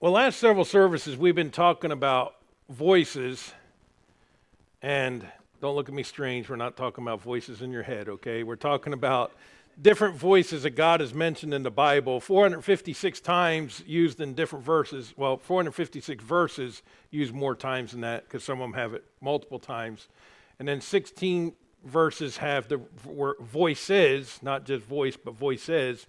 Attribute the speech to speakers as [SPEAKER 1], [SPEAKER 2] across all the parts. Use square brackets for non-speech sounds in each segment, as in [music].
[SPEAKER 1] Well, last several services we've been talking about voices, and don't look at me strange. We're not talking about voices in your head, okay? We're talking about different voices that God has mentioned in the Bible, 456 times used in different verses. Well, 456 verses used more times than that because some of them have it multiple times. And then 16 verses have the word voices, not just voice, but voices.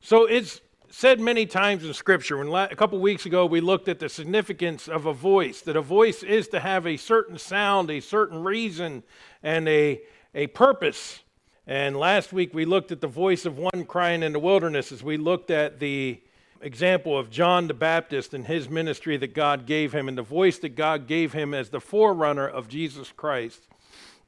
[SPEAKER 1] So it's said many times in Scripture. When a couple weeks ago we looked at the significance of a voice, that a voice is to have a certain sound, a certain reason, and a, a purpose. And last week we looked at the voice of one crying in the wilderness as we looked at the example of John the Baptist and his ministry that God gave him and the voice that God gave him as the forerunner of Jesus Christ.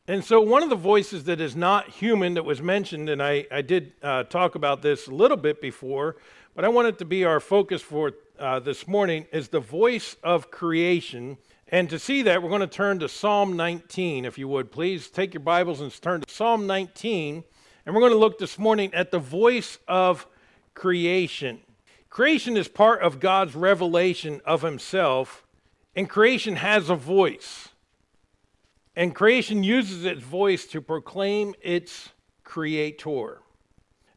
[SPEAKER 1] And so, one of the voices that is not human that was mentioned, and I, I did uh, talk about this a little bit before, but I want it to be our focus for uh, this morning is the voice of creation. And to see that, we're going to turn to Psalm 19, if you would. Please take your Bibles and turn to Psalm 19. And we're going to look this morning at the voice of creation. Creation is part of God's revelation of Himself, and creation has a voice. And creation uses its voice to proclaim its creator.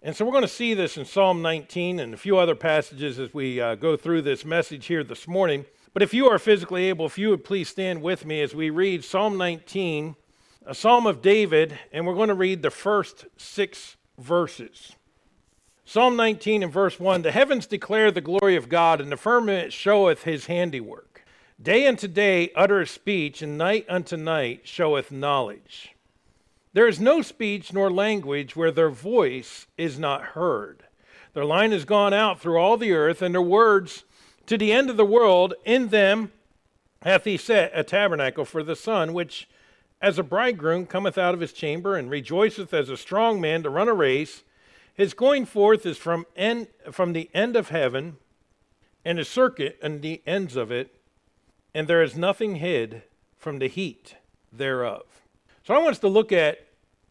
[SPEAKER 1] And so we're going to see this in Psalm 19 and a few other passages as we uh, go through this message here this morning. But if you are physically able, if you would please stand with me as we read Psalm 19, a psalm of David, and we're going to read the first six verses. Psalm 19 and verse 1 The heavens declare the glory of God, and the firmament showeth his handiwork. Day unto day uttereth speech, and night unto night showeth knowledge. There is no speech nor language where their voice is not heard. Their line has gone out through all the earth, and their words to the end of the world. In them hath he set a tabernacle for the sun, which as a bridegroom cometh out of his chamber, and rejoiceth as a strong man to run a race. His going forth is from, end, from the end of heaven, and his circuit and the ends of it, and there is nothing hid from the heat thereof. So I want us to look at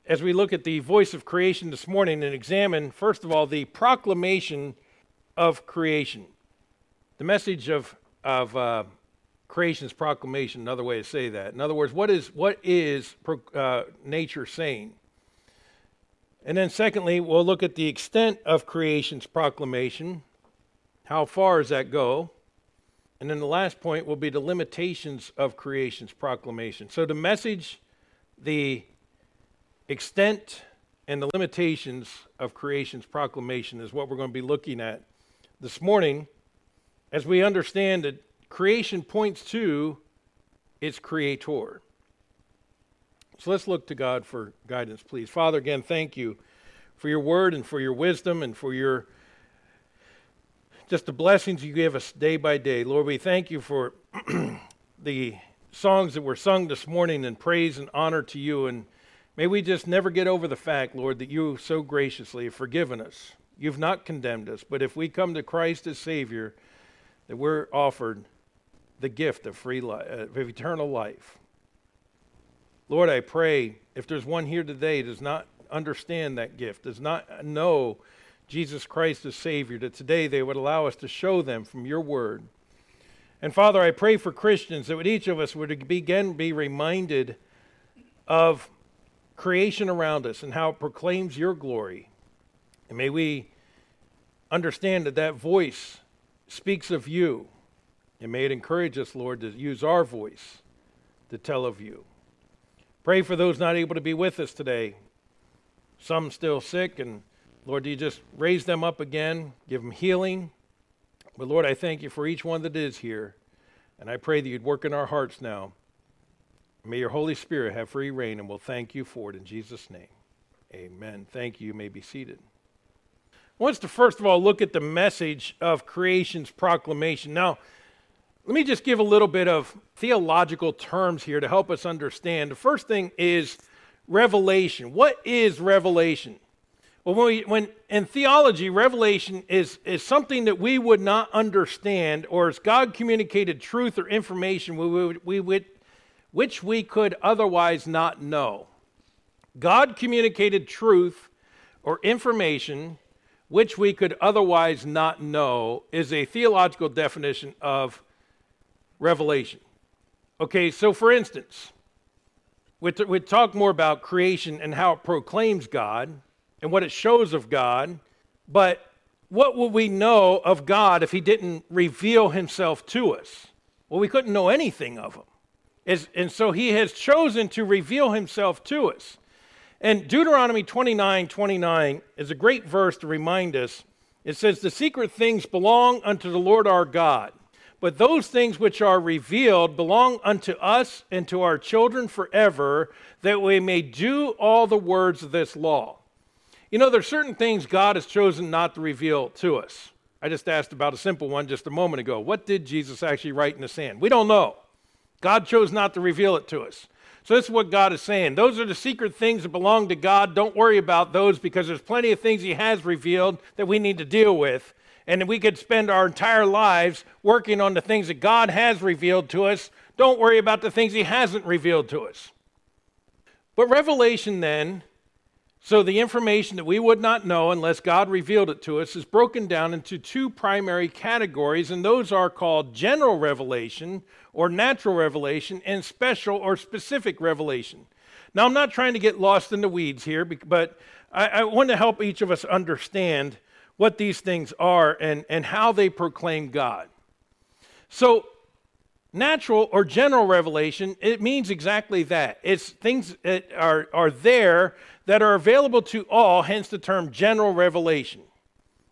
[SPEAKER 1] as we look at the voice of creation this morning and examine, first of all, the proclamation of creation. The message of, of uh, creation's proclamation, another way to say that. In other words, what is, what is uh, nature saying? And then, secondly, we'll look at the extent of creation's proclamation. How far does that go? And then the last point will be the limitations of creation's proclamation. So, the message, the extent and the limitations of creation's proclamation is what we're going to be looking at this morning as we understand that creation points to its creator. So let's look to God for guidance, please. Father, again, thank you for your word and for your wisdom and for your just the blessings you give us day by day. Lord, we thank you for [clears throat] the songs that were sung this morning in praise and honor to you and May we just never get over the fact, Lord, that you so graciously have forgiven us. You've not condemned us, but if we come to Christ as Savior, that we're offered the gift of free life, uh, of eternal life. Lord, I pray if there's one here today does not understand that gift, does not know Jesus Christ as Savior, that today they would allow us to show them from your word. And Father, I pray for Christians that each of us would begin be reminded of creation around us and how it proclaims your glory. And may we understand that that voice speaks of you. And may it encourage us, Lord, to use our voice to tell of you. Pray for those not able to be with us today. Some still sick, and Lord, do you just raise them up again, give them healing? But Lord, I thank you for each one that is here. And I pray that you'd work in our hearts now. May your Holy Spirit have free reign, and we'll thank you for it in Jesus' name. Amen. Thank you. You may be seated. I want us to first of all look at the message of creation's proclamation. Now, let me just give a little bit of theological terms here to help us understand. The first thing is revelation. What is revelation? Well, when, we, when in theology, revelation is, is something that we would not understand, or as God communicated truth or information, we would, we would which we could otherwise not know. God communicated truth or information which we could otherwise not know, is a theological definition of revelation. Okay, so for instance, we we talk more about creation and how it proclaims God and what it shows of God, but what would we know of God if He didn't reveal Himself to us? Well, we couldn't know anything of Him. As, and so He has chosen to reveal Himself to us. And Deuteronomy 29 29 is a great verse to remind us. It says, The secret things belong unto the Lord our God but those things which are revealed belong unto us and to our children forever, that we may do all the words of this law. You know, there are certain things God has chosen not to reveal to us. I just asked about a simple one just a moment ago. What did Jesus actually write in the sand? We don't know. God chose not to reveal it to us. So, this is what God is saying. Those are the secret things that belong to God. Don't worry about those because there's plenty of things He has revealed that we need to deal with and we could spend our entire lives working on the things that God has revealed to us. Don't worry about the things He hasn't revealed to us. But revelation, then, so the information that we would not know unless God revealed it to us, is broken down into two primary categories, and those are called general revelation or natural revelation and special or specific revelation. Now, I'm not trying to get lost in the weeds here, but I, I want to help each of us understand what these things are and, and how they proclaim God. So, natural or general revelation, it means exactly that. It's things that are, are there that are available to all, hence the term general revelation.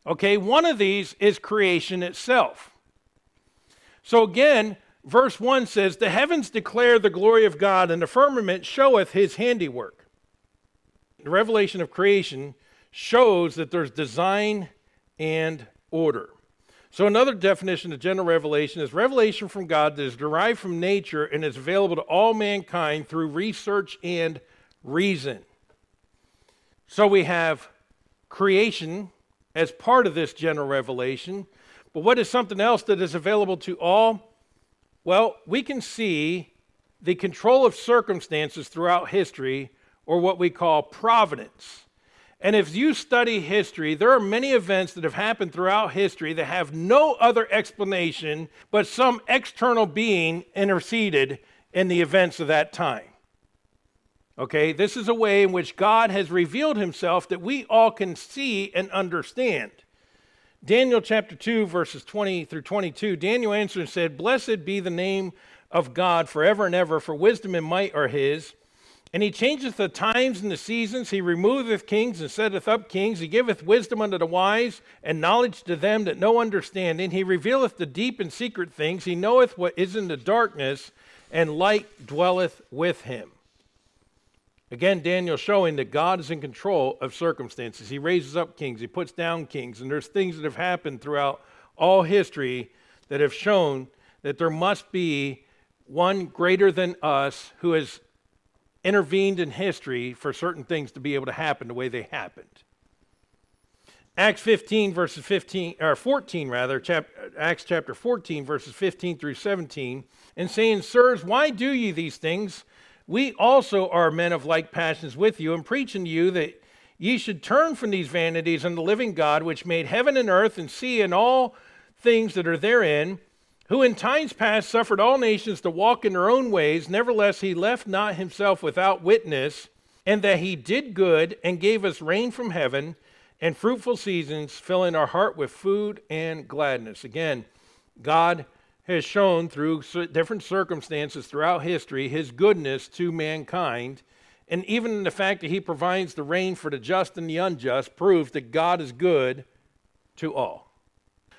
[SPEAKER 1] Okay, one of these is creation itself. So, again, verse 1 says, The heavens declare the glory of God, and the firmament showeth his handiwork. The revelation of creation shows that there's design and order. So, another definition of general revelation is revelation from God that is derived from nature and is available to all mankind through research and reason. So, we have creation as part of this general revelation. But what is something else that is available to all? Well, we can see the control of circumstances throughout history, or what we call providence. And if you study history, there are many events that have happened throughout history that have no other explanation but some external being interceded in the events of that time. Okay, this is a way in which God has revealed himself that we all can see and understand. Daniel chapter 2, verses 20 through 22, Daniel answered and said, Blessed be the name of God forever and ever, for wisdom and might are his. And he changeth the times and the seasons. He removeth kings and setteth up kings. He giveth wisdom unto the wise and knowledge to them that know understanding. He revealeth the deep and secret things. He knoweth what is in the darkness, and light dwelleth with him. Again, Daniel showing that God is in control of circumstances. He raises up kings, he puts down kings, and there's things that have happened throughout all history that have shown that there must be one greater than us who has intervened in history for certain things to be able to happen the way they happened. Acts 15 verses 15 or 14 rather, chap, Acts chapter 14 verses 15 through 17, and saying, "Sirs, why do ye these things? We also are men of like passions with you, and preaching to you that ye should turn from these vanities unto the living God, which made heaven and earth and sea and all things that are therein." Who in times past suffered all nations to walk in their own ways, nevertheless he left not himself without witness, and that he did good and gave us rain from heaven and fruitful seasons, filling our heart with food and gladness. Again, God has shown through different circumstances throughout history his goodness to mankind. And even the fact that he provides the rain for the just and the unjust proves that God is good to all.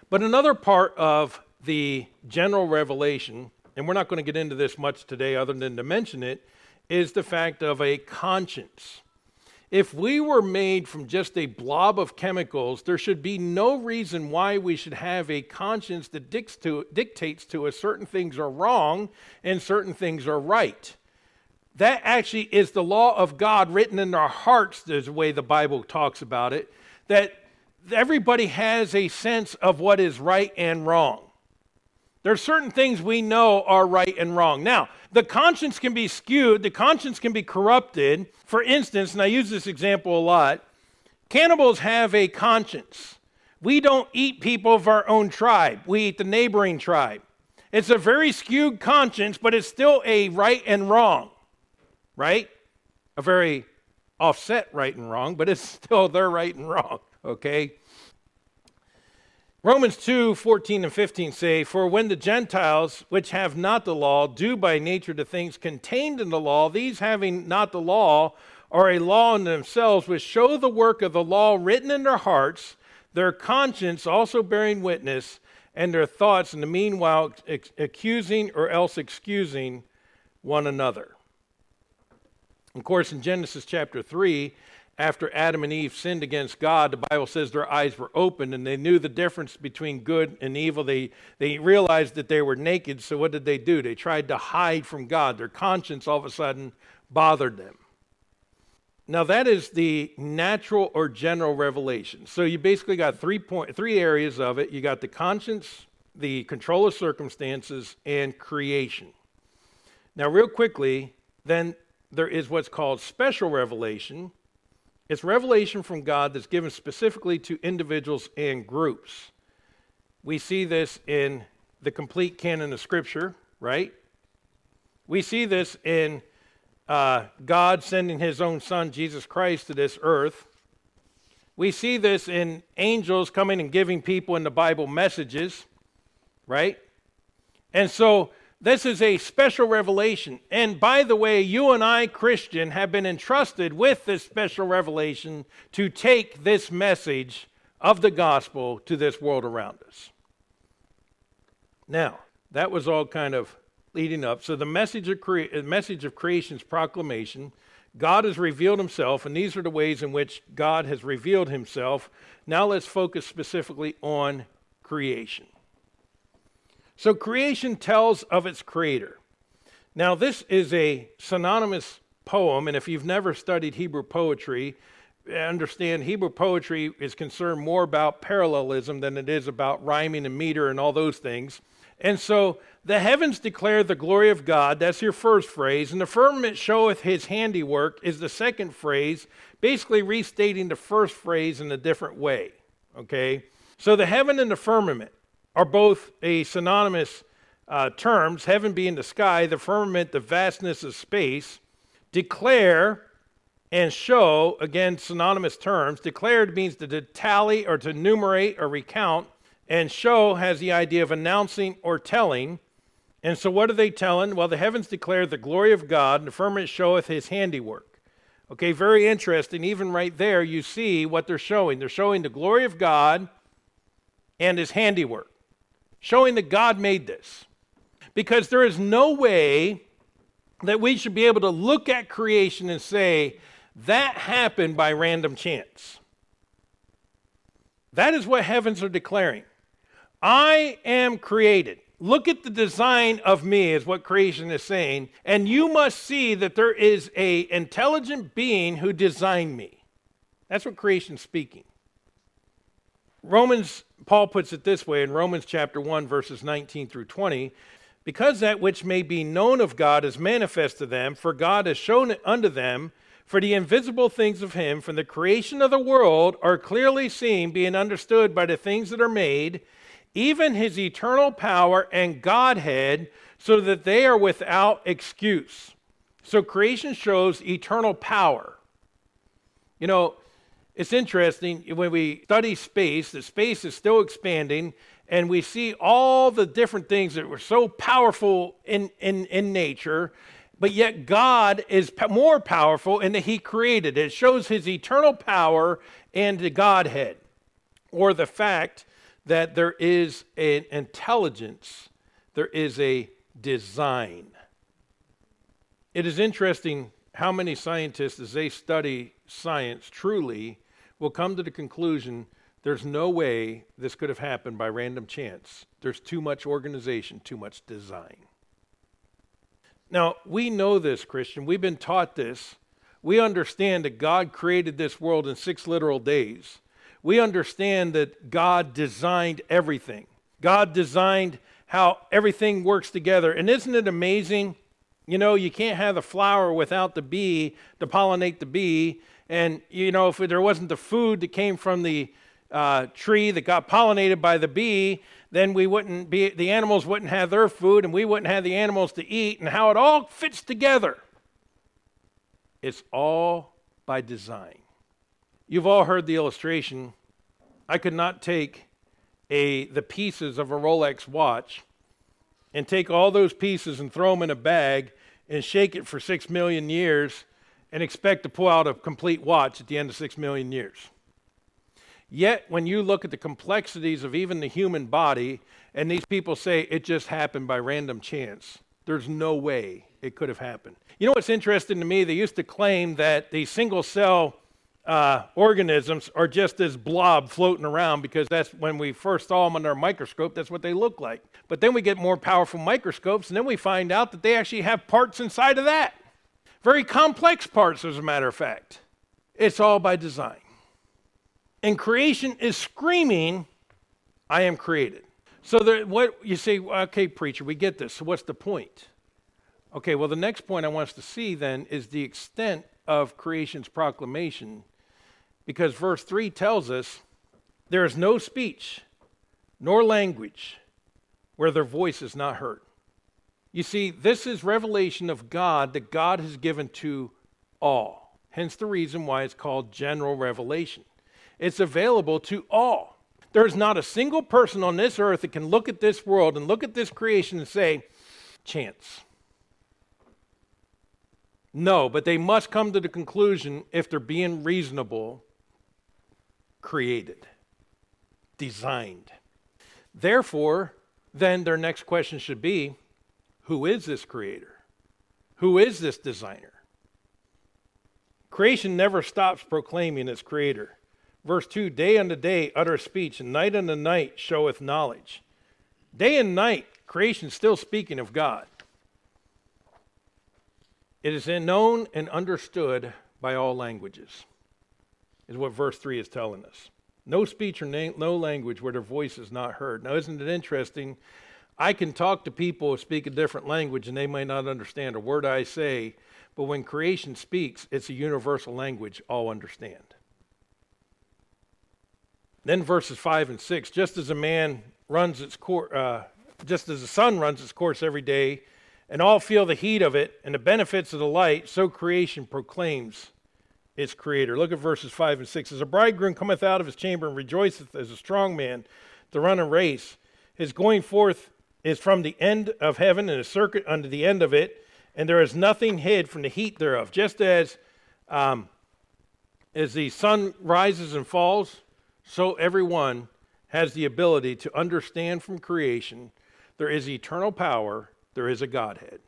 [SPEAKER 1] But another part of the general revelation, and we're not going to get into this much today other than to mention it, is the fact of a conscience. If we were made from just a blob of chemicals, there should be no reason why we should have a conscience that dictates to us certain things are wrong and certain things are right. That actually is the law of God written in our hearts, there's a way the Bible talks about it, that everybody has a sense of what is right and wrong. There are certain things we know are right and wrong. Now, the conscience can be skewed, the conscience can be corrupted. For instance, and I use this example a lot, Cannibals have a conscience. We don't eat people of our own tribe, we eat the neighboring tribe. It's a very skewed conscience, but it's still a right and wrong, right? A very offset right and wrong, but it's [laughs] still their right and wrong, okay? Romans 2 14 and 15 say, For when the Gentiles, which have not the law, do by nature the things contained in the law, these having not the law are a law in themselves, which show the work of the law written in their hearts, their conscience also bearing witness, and their thoughts in the meanwhile ex- accusing or else excusing one another. Of course, in Genesis chapter 3, after Adam and Eve sinned against God, the Bible says their eyes were opened and they knew the difference between good and evil. They, they realized that they were naked, so what did they do? They tried to hide from God. Their conscience all of a sudden bothered them. Now, that is the natural or general revelation. So, you basically got three, point, three areas of it you got the conscience, the control of circumstances, and creation. Now, real quickly, then there is what's called special revelation. It's revelation from God that's given specifically to individuals and groups. We see this in the complete canon of Scripture, right? We see this in uh, God sending his own Son, Jesus Christ, to this earth. We see this in angels coming and giving people in the Bible messages, right? And so this is a special revelation. And by the way, you and I, Christian, have been entrusted with this special revelation to take this message of the gospel to this world around us. Now, that was all kind of leading up. So the message of, crea- uh, message of creation's proclamation, God has revealed himself, and these are the ways in which God has revealed himself. Now let's focus specifically on creation. So creation tells of its creator. Now, this is a synonymous poem, and if you've never studied Hebrew poetry, understand Hebrew poetry is concerned more about parallelism than it is about rhyming and meter and all those things. And so the heavens declare the glory of God, that's your first phrase, and the firmament showeth his handiwork is the second phrase, basically restating the first phrase in a different way. Okay? So the heaven and the firmament are both a synonymous uh, terms, heaven being the sky, the firmament, the vastness of space, declare and show, again, synonymous terms. Declared means to tally or to enumerate or recount, and show has the idea of announcing or telling. And so, what are they telling? Well, the heavens declare the glory of God, and the firmament showeth his handiwork. Okay, very interesting. Even right there, you see what they're showing. They're showing the glory of God and his handiwork showing that God made this. Because there is no way that we should be able to look at creation and say, that happened by random chance. That is what heavens are declaring. I am created. Look at the design of me, is what creation is saying, and you must see that there is a intelligent being who designed me. That's what creation's speaking. Romans, Paul puts it this way in Romans chapter 1, verses 19 through 20 because that which may be known of God is manifest to them, for God has shown it unto them. For the invisible things of him from the creation of the world are clearly seen, being understood by the things that are made, even his eternal power and Godhead, so that they are without excuse. So creation shows eternal power. You know, it's interesting when we study space, that space is still expanding, and we see all the different things that were so powerful in, in, in nature, but yet God is more powerful in that He created it. It shows His eternal power and the Godhead, or the fact that there is an intelligence, there is a design. It is interesting how many scientists, as they study science truly, will come to the conclusion there's no way this could have happened by random chance. There's too much organization, too much design. Now, we know this, Christian. We've been taught this. We understand that God created this world in six literal days. We understand that God designed everything. God designed how everything works together. And isn't it amazing? You know, you can't have the flower without the bee to pollinate the bee, And, you know, if there wasn't the food that came from the uh, tree that got pollinated by the bee, then we wouldn't be, the animals wouldn't have their food and we wouldn't have the animals to eat, and how it all fits together. It's all by design. You've all heard the illustration. I could not take a, the pieces of a Rolex watch and take all those pieces and throw them in a bag and shake it for six million years and expect to pull out a complete watch at the end of six million years. Yet, when you look at the complexities of even the human body, and these people say it just happened by random chance, there's no way it could have happened. You know what's interesting to me? They used to claim that the single cell uh, organisms are just this blob floating around because that's when we first saw them under a microscope, that's what they look like. But then we get more powerful microscopes, and then we find out that they actually have parts inside of that. Very complex parts, as a matter of fact. It's all by design. And creation is screaming, I am created. So that what you say, okay, preacher, we get this. So what's the point? Okay, well, the next point I want us to see then is the extent of creation's proclamation, because verse 3 tells us there is no speech nor language where their voice is not heard. You see, this is revelation of God that God has given to all. Hence the reason why it's called general revelation. It's available to all. There's not a single person on this earth that can look at this world and look at this creation and say, chance. No, but they must come to the conclusion, if they're being reasonable, created, designed. Therefore, then their next question should be who is this creator? Who is this designer? Creation never stops proclaiming its creator. Verse 2 Day unto day utter speech, and night unto night showeth knowledge. Day and night, creation still speaking of God. It is known and understood by all languages, is what verse 3 is telling us. No speech or na- no language where their voice is not heard. Now, isn't it interesting? I can talk to people who speak a different language and they may not understand a word I say, but when creation speaks, it's a universal language all understand. Then verses 5 and 6 just as a man runs its course, uh, just as the sun runs its course every day, and all feel the heat of it and the benefits of the light, so creation proclaims its creator. Look at verses 5 and 6. As a bridegroom cometh out of his chamber and rejoiceth as a strong man to run a race, his going forth is from the end of heaven and a circuit unto the end of it, and there is nothing hid from the heat thereof. Just as um, as the sun rises and falls, so everyone has the ability to understand from creation there is eternal power, there is a Godhead.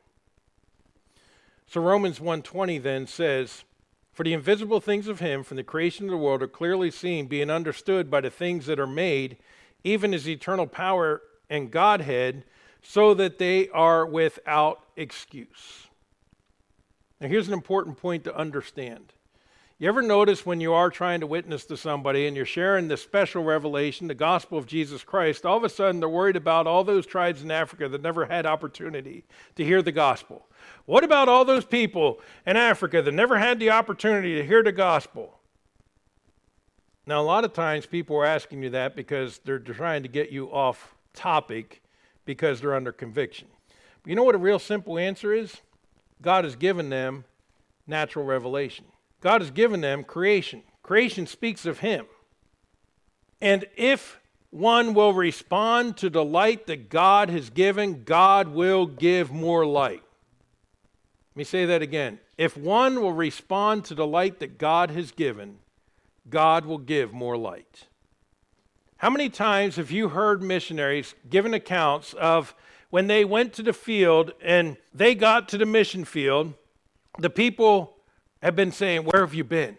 [SPEAKER 1] So Romans 1:20 then says, "For the invisible things of him from the creation of the world are clearly seen, being understood by the things that are made, even his eternal power and Godhead, so that they are without excuse." Now here's an important point to understand. You ever notice when you are trying to witness to somebody and you're sharing the special revelation, the gospel of Jesus Christ, all of a sudden they're worried about all those tribes in Africa that never had opportunity to hear the gospel? What about all those people in Africa that never had the opportunity to hear the gospel? Now, a lot of times people are asking you that because they're trying to get you off topic because they're under conviction. But you know what a real simple answer is? God has given them natural revelation. God has given them creation. Creation speaks of Him. And if one will respond to the light that God has given, God will give more light. Let me say that again. If one will respond to the light that God has given, God will give more light. How many times have you heard missionaries giving accounts of when they went to the field and they got to the mission field, the people have been saying, Where have you been?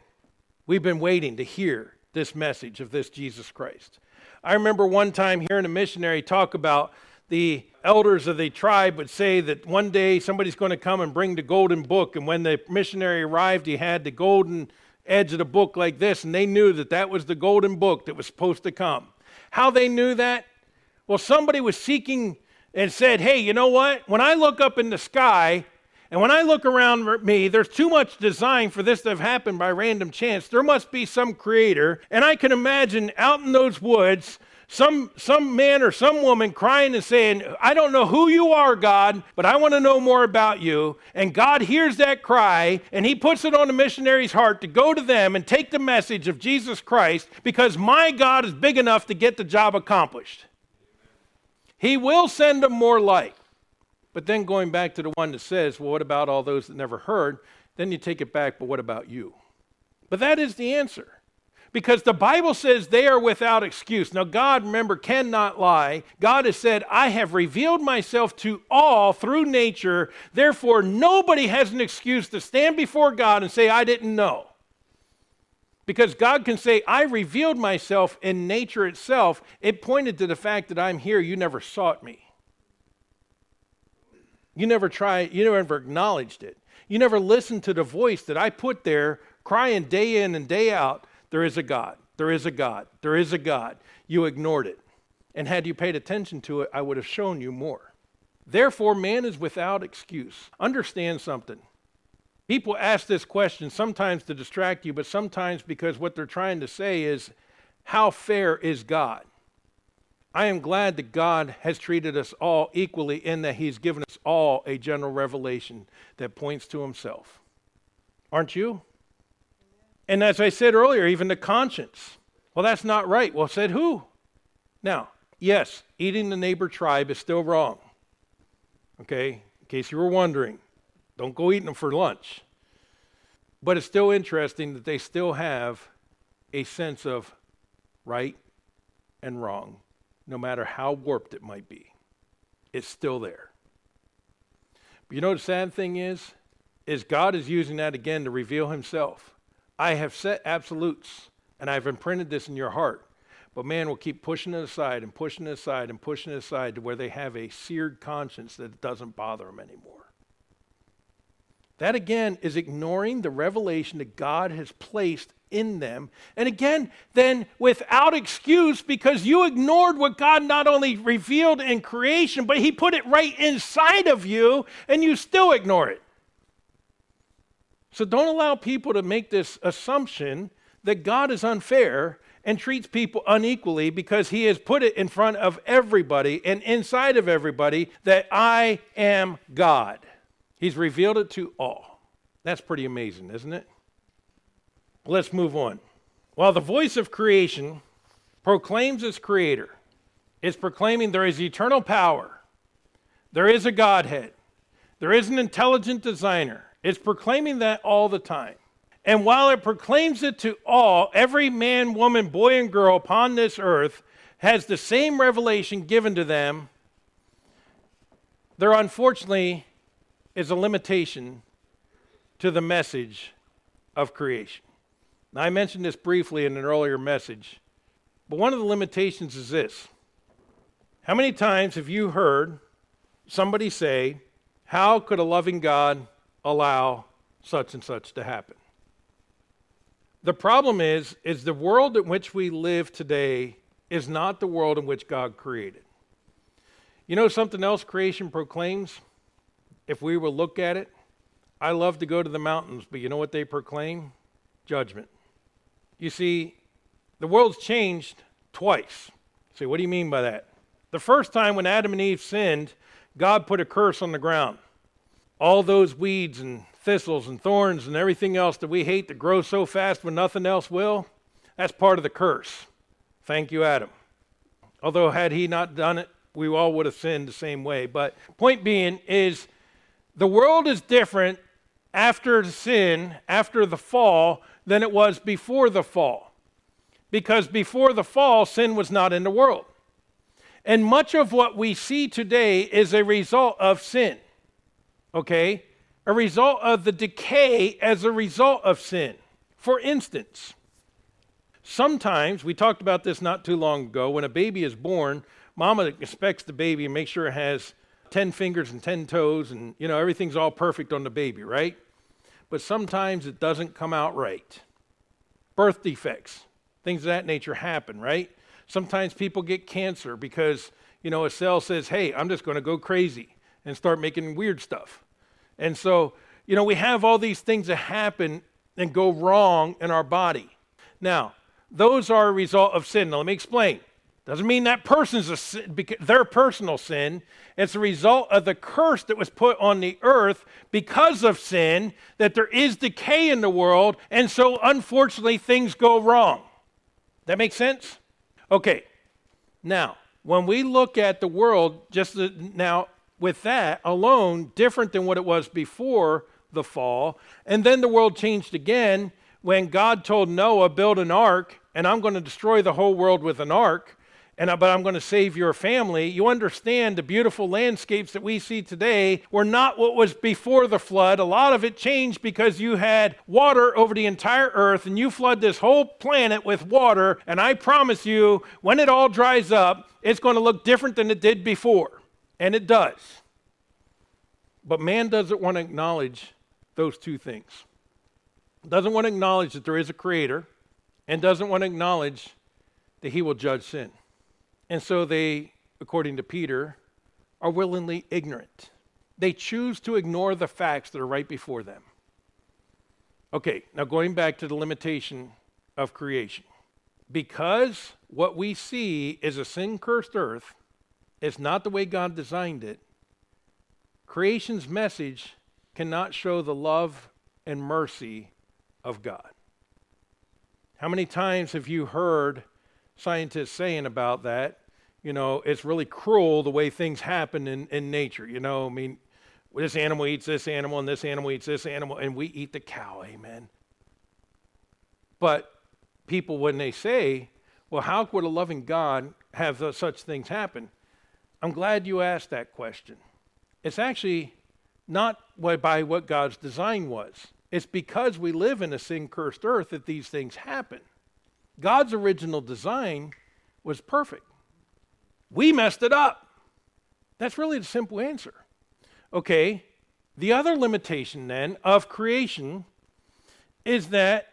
[SPEAKER 1] We've been waiting to hear this message of this Jesus Christ. I remember one time hearing a missionary talk about the elders of the tribe would say that one day somebody's going to come and bring the golden book. And when the missionary arrived, he had the golden edge of the book like this, and they knew that that was the golden book that was supposed to come. How they knew that? Well, somebody was seeking and said, Hey, you know what? When I look up in the sky, And when I look around me, there's too much design for this to have happened by random chance. There must be some creator. And I can imagine out in those woods, some, some man or some woman crying and saying, I don't know who you are, God, but I want to know more about you. And God hears that cry and he puts it on the missionary's heart to go to them and take the message of Jesus Christ because my God is big enough to get the job accomplished. He will send them more light. But then going back to the one that says, well, what about all those that never heard? Then you take it back, but what about you? But that is the answer because the Bible says they are without excuse. Now, God, remember, cannot lie. God has said, I have revealed myself to all through nature. Therefore, nobody has an excuse to stand before God and say, I didn't know. Because God can say, I revealed myself in nature itself. It pointed to the fact that I'm here. You never sought me. You never tried, you never acknowledged it. You never listened to the voice that I put there crying day in and day out there is a God. There is a God. There is a God. You ignored it. And had you paid attention to it, I would have shown you more. Therefore, man is without excuse. Understand something. People ask this question sometimes to distract you, but sometimes because what they're trying to say is, How fair is God? I am glad that God has treated us all equally in that He's given us all a general revelation that points to Himself. Aren't you? And as I said earlier, even the conscience. Well, that's not right. Well, said who? Now, yes, eating the neighbor tribe is still wrong. Okay, in case you were wondering, don't go eating them for lunch. But it's still interesting that they still have a sense of right and wrong, no matter how warped it might be. It's still there. But you know the sad thing is? Is God is using that again to reveal himself. I have set absolutes and I've imprinted this in your heart. But man will keep pushing it aside and pushing it aside and pushing it aside to where they have a seared conscience that doesn't bother them anymore. That again is ignoring the revelation that God has placed in them. And again, then without excuse, because you ignored what God not only revealed in creation, but He put it right inside of you, and you still ignore it. So don't allow people to make this assumption that God is unfair and treats people unequally because he has put it in front of everybody and inside of everybody that I am God. He's revealed it to all. That's pretty amazing, isn't it? Let's move on. While the voice of creation proclaims its creator, it's proclaiming there is eternal power, there is a Godhead, there is an intelligent designer, it's proclaiming that all the time. And while it proclaims it to all, every man, woman, boy, and girl upon this earth has the same revelation given to them. There, unfortunately, is a limitation to the message of creation. Now, I mentioned this briefly in an earlier message, but one of the limitations is this. How many times have you heard somebody say, How could a loving God allow such and such to happen. The problem is is the world in which we live today is not the world in which God created. You know something else creation proclaims? If we will look at it, I love to go to the mountains, but you know what they proclaim? Judgment. You see, the world's changed twice. See, what do you mean by that? The first time when Adam and Eve sinned, God put a curse on the ground all those weeds and thistles and thorns and everything else that we hate that grows so fast when nothing else will, that's part of the curse. Thank you, Adam. Although, had he not done it, we all would have sinned the same way. But point being is the world is different after sin, after the fall, than it was before the fall. Because before the fall, sin was not in the world. And much of what we see today is a result of sin okay? A result of the decay as a result of sin. For instance, sometimes, we talked about this not too long ago, when a baby is born, mama inspects the baby and makes sure it has 10 fingers and 10 toes and, you know, everything's all perfect on the baby, right? But sometimes it doesn't come out right. Birth defects, things of that nature happen, right? Sometimes people get cancer because, you know, a cell says, hey, I'm just going to go crazy and start making weird stuff. And so, you know, we have all these things that happen and go wrong in our body. Now, those are a result of sin. Now, let me explain. Doesn't mean that person's a sin, their personal sin. It's a result of the curse that was put on the earth because of sin, that there is decay in the world, and so unfortunately things go wrong. That makes sense? Okay. Now, when we look at the world, just now with that alone, different than what it was before the fall, and then the world changed again when God told Noah, build an ark, and I'm going to destroy the whole world with an ark, and, but I'm going to save your family, you understand the beautiful landscapes that we see today were not what was before the flood. A lot of it changed because you had water over the entire earth, and you flood this whole planet with water, and I promise you, when it all dries up, it's going to look different than it did before. And it does. But man doesn't want to acknowledge those two things doesn't want to acknowledge that there is a creator and doesn't want to acknowledge that he will judge sin. And so they, according to Peter, are willingly ignorant. They choose to ignore the facts that are right before them. Okay, now going back to the limitation of creation. Because what we see is a sin cursed earth, it's not the way God designed it, creation's message cannot show the love and mercy of God. How many times have you heard scientists saying about that? You know, it's really cruel the way things happen in, in nature. You know, I mean, this animal eats this animal, and this animal eats this animal, and we eat the cow. Amen. But people, when they say, well, how could a loving God have such things happen? I'm glad you asked that question. It's actually not by what God's design was. It's because we live in a sin cursed earth that these things happen. God's original design was perfect. We messed it up. That's really the simple answer. Okay, the other limitation then of creation is that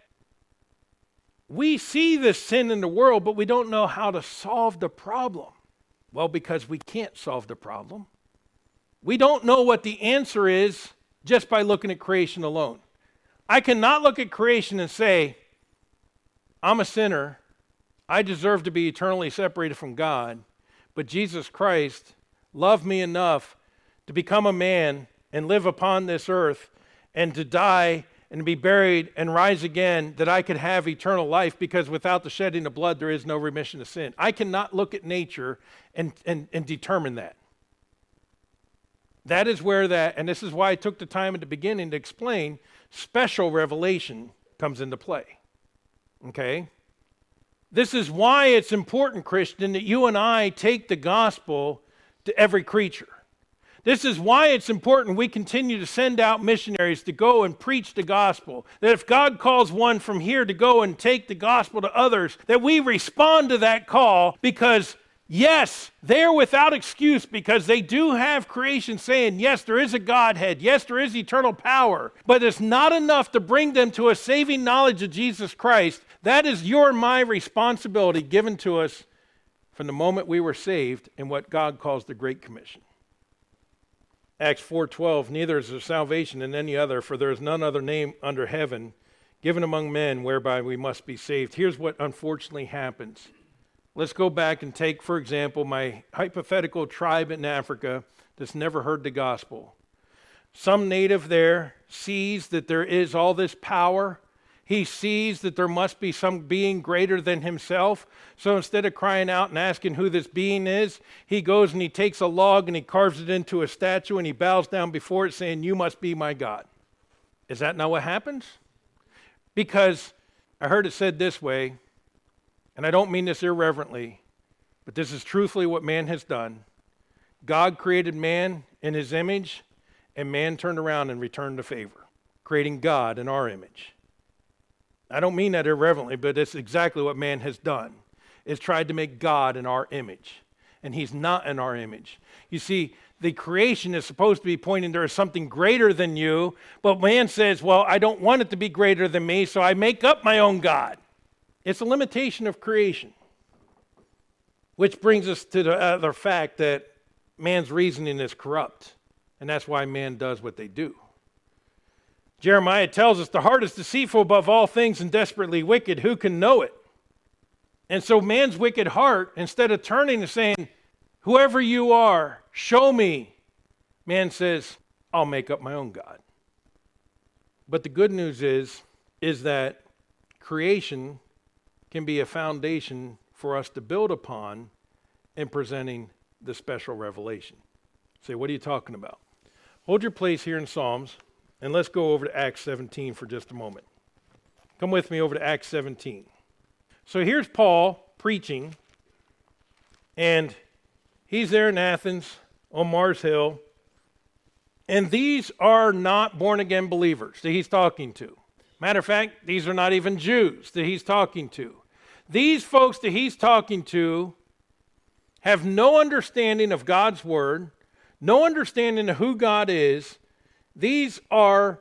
[SPEAKER 1] we see this sin in the world, but we don't know how to solve the problem. Well, because we can't solve the problem. We don't know what the answer is just by looking at creation alone. I cannot look at creation and say, I'm a sinner. I deserve to be eternally separated from God. But Jesus Christ loved me enough to become a man and live upon this earth and to die and be buried and rise again that I could have eternal life because without the shedding of blood, there is no remission of sin. I cannot look at nature and, and, and determine that. That is where that, and this is why I took the time at the beginning to explain special revelation comes into play. Okay? This is why it's important, Christian, that you and I take the gospel to every creature. This is why it's important we continue to send out missionaries to go and preach the gospel. That if God calls one from here to go and take the gospel to others, that we respond to that call because Yes, they're without excuse because they do have creation saying, yes, there is a Godhead. Yes, there is eternal power. But it's not enough to bring them to a saving knowledge of Jesus Christ. That is your my responsibility given to us from the moment we were saved in what God calls the Great Commission. Acts 4:12 Neither is there salvation in any other for there is none other name under heaven given among men whereby we must be saved. Here's what unfortunately happens. Let's go back and take, for example, my hypothetical tribe in Africa that's never heard the gospel. Some native there sees that there is all this power. He sees that there must be some being greater than himself. So instead of crying out and asking who this being is, he goes and he takes a log and he carves it into a statue and he bows down before it, saying, You must be my God. Is that not what happens? Because I heard it said this way and I don't mean this irreverently, but this is truthfully what man has done. God created man in his image, and man turned around and returned the favor, creating God in our image. I don't mean that irreverently, but it's exactly what man has done. Is tried to make God in our image, and he's not in our image. You see, the creation is supposed to be pointing there is something greater than you, but man says, Well, I don't want it to be greater than me, so I make up my own God. It's a limitation of creation. Which brings us to the other fact that man's reasoning is corrupt, and that's why man does what they do. Jeremiah tells us the heart is deceitful above all things and desperately wicked. Who can know it? And so, man's wicked heart, instead of turning and saying, Whoever you are, show me, man says, I'll make up my own God. But the good news is, is that creation can be a foundation for us to build upon in presenting the special revelation. Say, what are you talking about? Hold your place here in Psalms, and let's go over to Acts 17 for just a moment. Come with me over to Acts 17. So here's Paul preaching, and he's there in Athens on Mars Hill. And these are not born again believers that he's talking to. Matter of fact, these are not even Jews that he's talking to. These folks that he's talking to have no understanding of God's word, no understanding of who God is. These are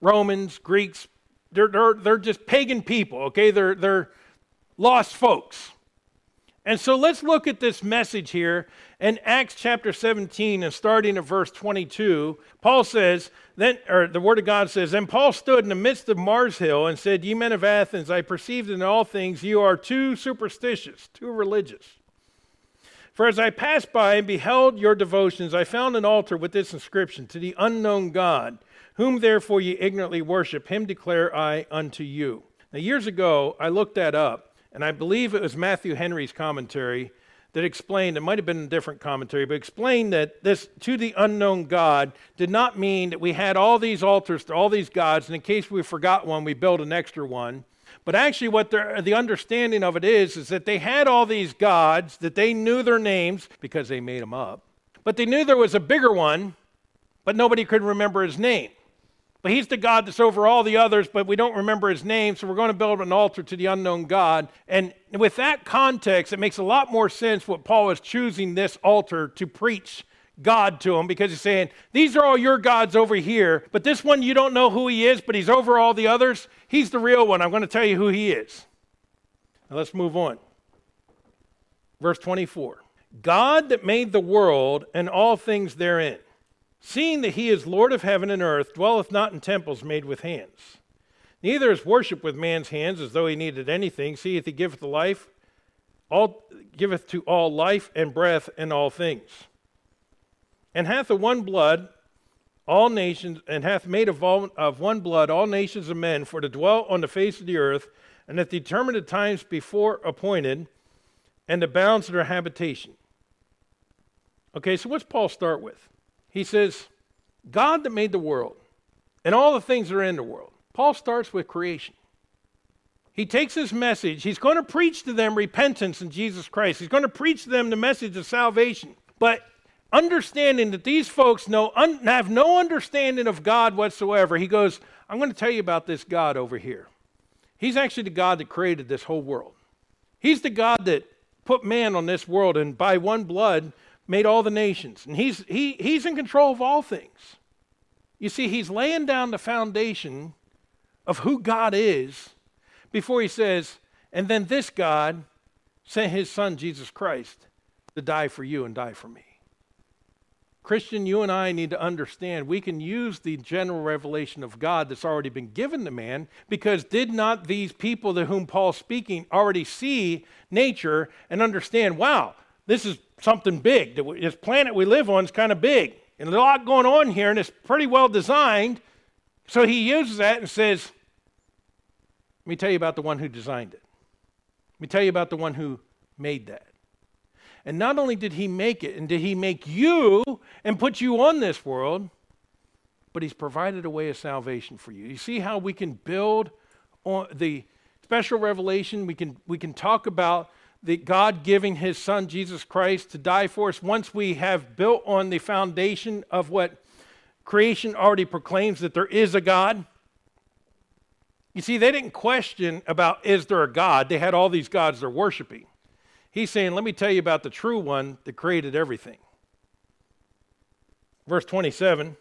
[SPEAKER 1] Romans, Greeks, they're, they're, they're just pagan people, okay? They're, they're lost folks. And so let's look at this message here in Acts chapter 17 and starting at verse 22. Paul says, then, or the word of God says, Then Paul stood in the midst of Mars Hill and said, Ye men of Athens, I perceived in all things you are too superstitious, too religious. For as I passed by and beheld your devotions, I found an altar with this inscription To the unknown God, whom therefore ye ignorantly worship, him declare I unto you. Now, years ago, I looked that up, and I believe it was Matthew Henry's commentary that explained, it might have been a different commentary, but explained that this to the unknown God did not mean that we had all these altars to all these gods, and in case we forgot one, we built an extra one. But actually, what the understanding of it is, is that they had all these gods, that they knew their names because they made them up. But they knew there was a bigger one, but nobody could remember his name. But he's the God that's over all the others, but we don't remember his name, so we're going to build an altar to the unknown God. And with that context, it makes a lot more sense what Paul is choosing this altar to preach God to him because he's saying, These are all your gods over here, but this one you don't know who he is, but he's over all the others. He's the real one. I'm going to tell you who he is. Now let's move on. Verse 24 God that made the world and all things therein, seeing that he is Lord of heaven and earth, dwelleth not in temples made with hands. Neither is worship with man's hands as though he needed anything, seeth he giveth life, all giveth to all life and breath and all things and hath of one blood all nations, and hath made of, all, of one blood all nations of men for to dwell on the face of the earth, and hath determined the times before appointed, and the bounds of their habitation. Okay, so what's Paul start with? He says, God that made the world and all the things that are in the world. Paul starts with creation. He takes his message, he's going to preach to them repentance in Jesus Christ. He's going to preach to them the message of salvation. But understanding that these folks know, un, have no understanding of God whatsoever, he goes, I'm going to tell you about this God over here. He's actually the God that created this whole world. He's the God that put man on this world and by one blood made all the nations. And he's, he, he's in control of all things. You see, he's laying down the foundation of who God is before he says, and then this God sent his son, Jesus Christ, to die for you and die for me. Christian, you and I need to understand we can use the general revelation of God that's already been given to man because did not these people to whom Paul's speaking already see nature and understand, wow, this is something big. This planet we live on is kind of big. And there's a lot going on here, and it's pretty well designed. So he uses that and says, Let me tell you about the one who designed it. Let me tell you about the one who made that. And not only did he make it, and did he make you and put you on this world, but he's provided a way of salvation for you. You see how we can build on the special revelation? We can, we can talk about the God giving his son Jesus Christ to die for us once we have built on the foundation of what creation already proclaims that there is a God. You see, they didn't question about is there a God? They had all these gods they're worshiping. He's saying, Let me tell you about the true one that created everything. Verse 27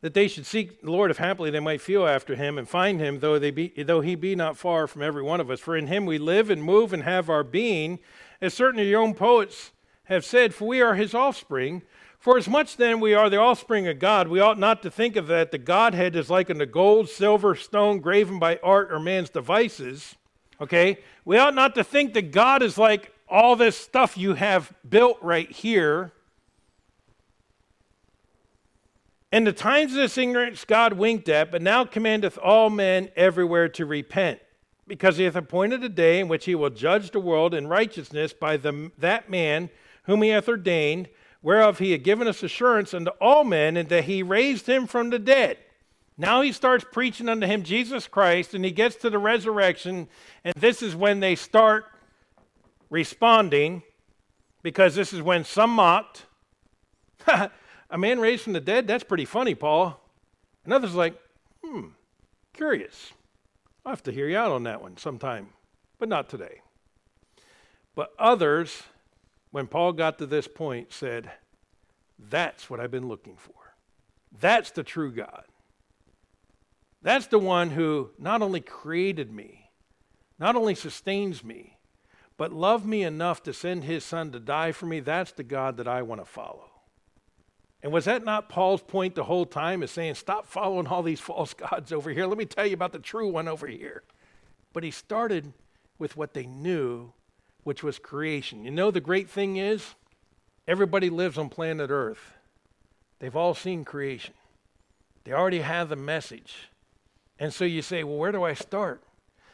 [SPEAKER 1] that they should seek the Lord if happily they might feel after him and find him, though, they be, though he be not far from every one of us. For in him we live and move and have our being, as certain of your own poets have said, for we are his offspring. For as much then we are the offspring of God, we ought not to think of that the Godhead is like unto gold, silver, stone, graven by art or man's devices. Okay? We ought not to think that God is like all this stuff you have built right here. And the times of this ignorance God winked at, but now commandeth all men everywhere to repent, because he hath appointed a day in which he will judge the world in righteousness by the, that man whom he hath ordained whereof he had given us assurance unto all men, and that he raised him from the dead. Now he starts preaching unto him Jesus Christ, and he gets to the resurrection, and this is when they start responding, because this is when some mocked. [laughs] a man raised from the dead? That's pretty funny, Paul. And others like, hmm, curious. I'll have to hear you out on that one sometime, but not today. But others when Paul got to this point, said, That's what I've been looking for. That's the true God. That's the one who not only created me, not only sustains me, but loved me enough to send his son to die for me. That's the God that I want to follow. And was that not Paul's point the whole time? Is saying, stop following all these false [laughs] gods over here. Let me tell you about the true one over here. But he started with what they knew which was creation. You know, the great thing is, everybody lives on planet Earth. They've all seen creation, they already have the message. And so you say, well, where do I start?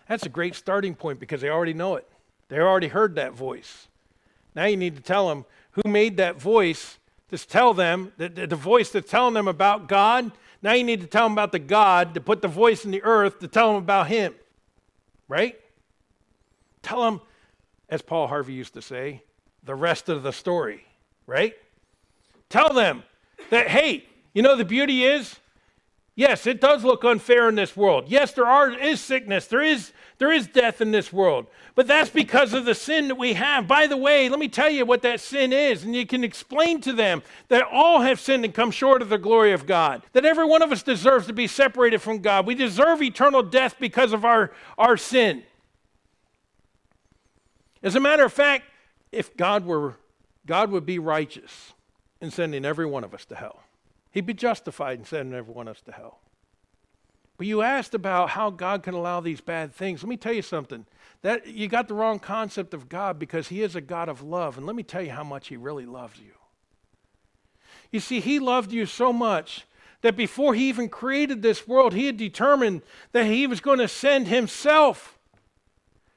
[SPEAKER 1] That's a great starting point because they already know it. They already heard that voice. Now you need to tell them who made that voice Just tell them, the, the voice that's telling them about God. Now you need to tell them about the God to put the voice in the earth to tell them about Him. Right? Tell them as Paul Harvey used to say, the rest of the story, right? Tell them that, hey, you know, the beauty is, yes, it does look unfair in this world. Yes, there are, is sickness, there is, there is death in this world, but that's because of the sin that we have. By the way, let me tell you what that sin is, and you can explain to them that all have sinned and come short of the glory of God, that every one of us deserves to be separated from God. We deserve eternal death because of our, our sin. As a matter of fact, if God were, God would be righteous in sending every one of us to hell. He'd be justified in sending every one of us to hell. But you asked about how God can allow these bad things. Let me tell you something. That you got the wrong concept of God because he is a God of love. And let me tell you how much he really loves you. You see, he loved you so much that before he even created this world, he had determined that he was going to send himself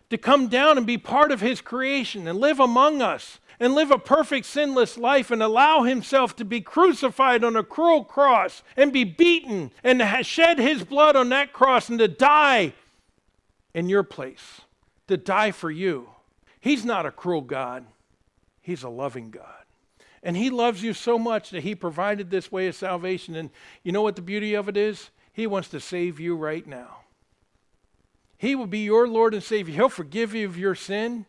[SPEAKER 1] to come down and be part of his creation and live among us and live a perfect, sinless life and allow himself to be crucified on a cruel cross and be beaten and shed his blood on that cross and to die in your place, to die for you. He's not a cruel God, he's a loving God. And he loves you so much that he provided this way of salvation. And you know what the beauty of it is? He wants to save you right now. He will be your Lord and Savior. He'll forgive you of your sin.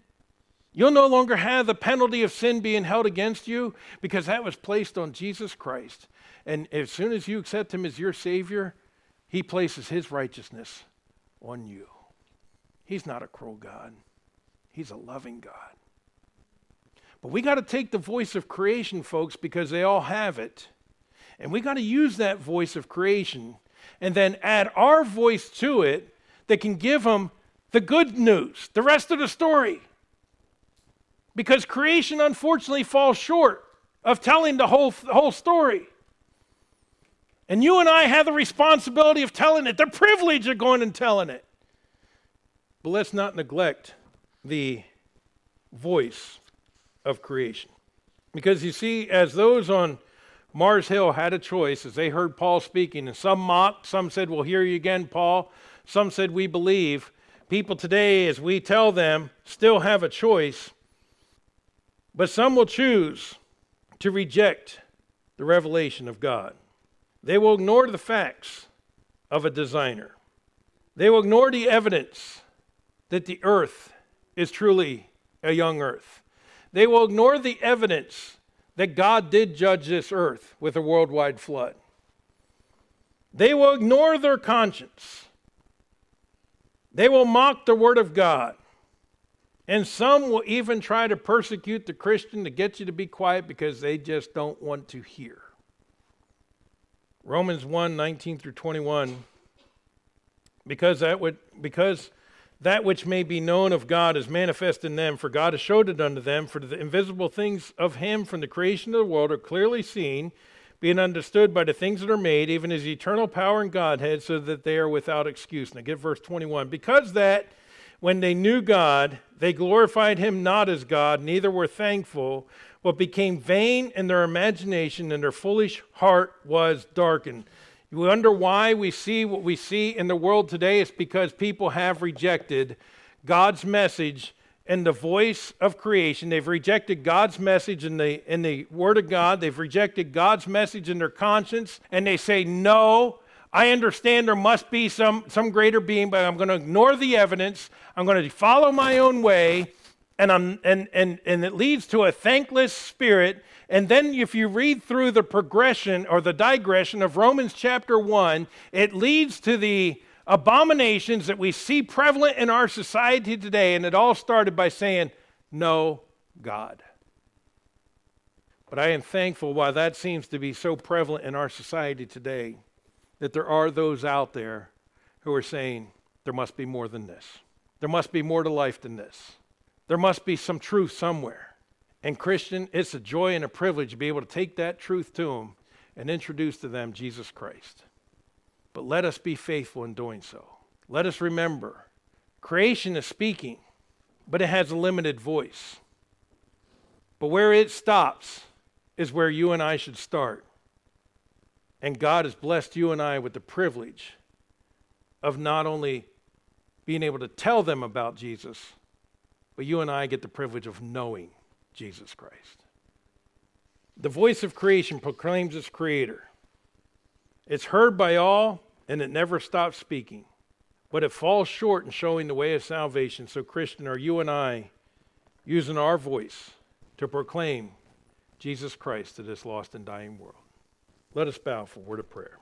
[SPEAKER 1] You'll no longer have the penalty of sin being held against you because that was placed on Jesus Christ. And as soon as you accept Him as your Savior, He places His righteousness on you. He's not a cruel God, He's a loving God. But we got to take the voice of creation, folks, because they all have it. And we got to use that voice of creation and then add our voice to it that can give them the good news, the rest of the story. Because creation unfortunately falls short of telling the whole, the whole story. And you and I have the responsibility of telling it, the privilege of going and telling it. But let's not neglect the voice of creation. Because you see, as those on Mars Hill had a choice, as they heard Paul speaking, and some mocked, some said, Well, hear you again, Paul. Some said, We believe. People today, as we tell them, still have a choice, but some will choose to reject the revelation of God. They will ignore the facts of a designer. They will ignore the evidence that the earth is truly a young earth. They will ignore the evidence that God did judge this earth with a worldwide flood. They will ignore their conscience they will mock the word of God. And some will even try to persecute the Christian to get you to be quiet because they just don't want to hear. Romans 1 19 through 21. Because that, would, because that which may be known of God is manifest in them, for God has showed it unto them, for the invisible things of Him from the creation of the world are clearly seen, being understood by the things that are made, even His eternal power and Godhead, so that they are without excuse. Now get verse 21. Because that when they knew God, they glorified Him not as God, neither were thankful, but became vain in their imagination, and their foolish heart was darkened. You wonder why we see what we see in the world today? It's because people have rejected God's message and the voice of creation. They've rejected God's message in the, in the Word of God. They've rejected God's message in their conscience. And they say, No, I understand there must be some, some greater being, but I'm going to ignore the evidence. I'm going to follow my own way. And, I'm, and, and, and it leads to a thankless spirit and then, if you read through the progression or the digression of Romans chapter 1, it leads to the abominations that we see prevalent in our society today. And it all started by saying, No God. But I am thankful why that seems to be so prevalent in our society today that there are those out there who are saying, There must be more than this. There must be more to life than this. There must be some truth somewhere. And, Christian, it's a joy and a privilege to be able to take that truth to them and introduce to them Jesus Christ. But let us be faithful in doing so. Let us remember creation is speaking, but it has a limited voice. But where it stops is where you and I should start. And God has blessed you and I with the privilege of not only being able to tell them about Jesus, but you and I get the privilege of knowing Jesus Christ. The voice of creation proclaims its creator. It's heard by all, and it never stops speaking. But it falls short in showing the way of salvation. So, Christian, are you and I using our voice to proclaim Jesus Christ to this lost and dying world? Let us bow for word of prayer.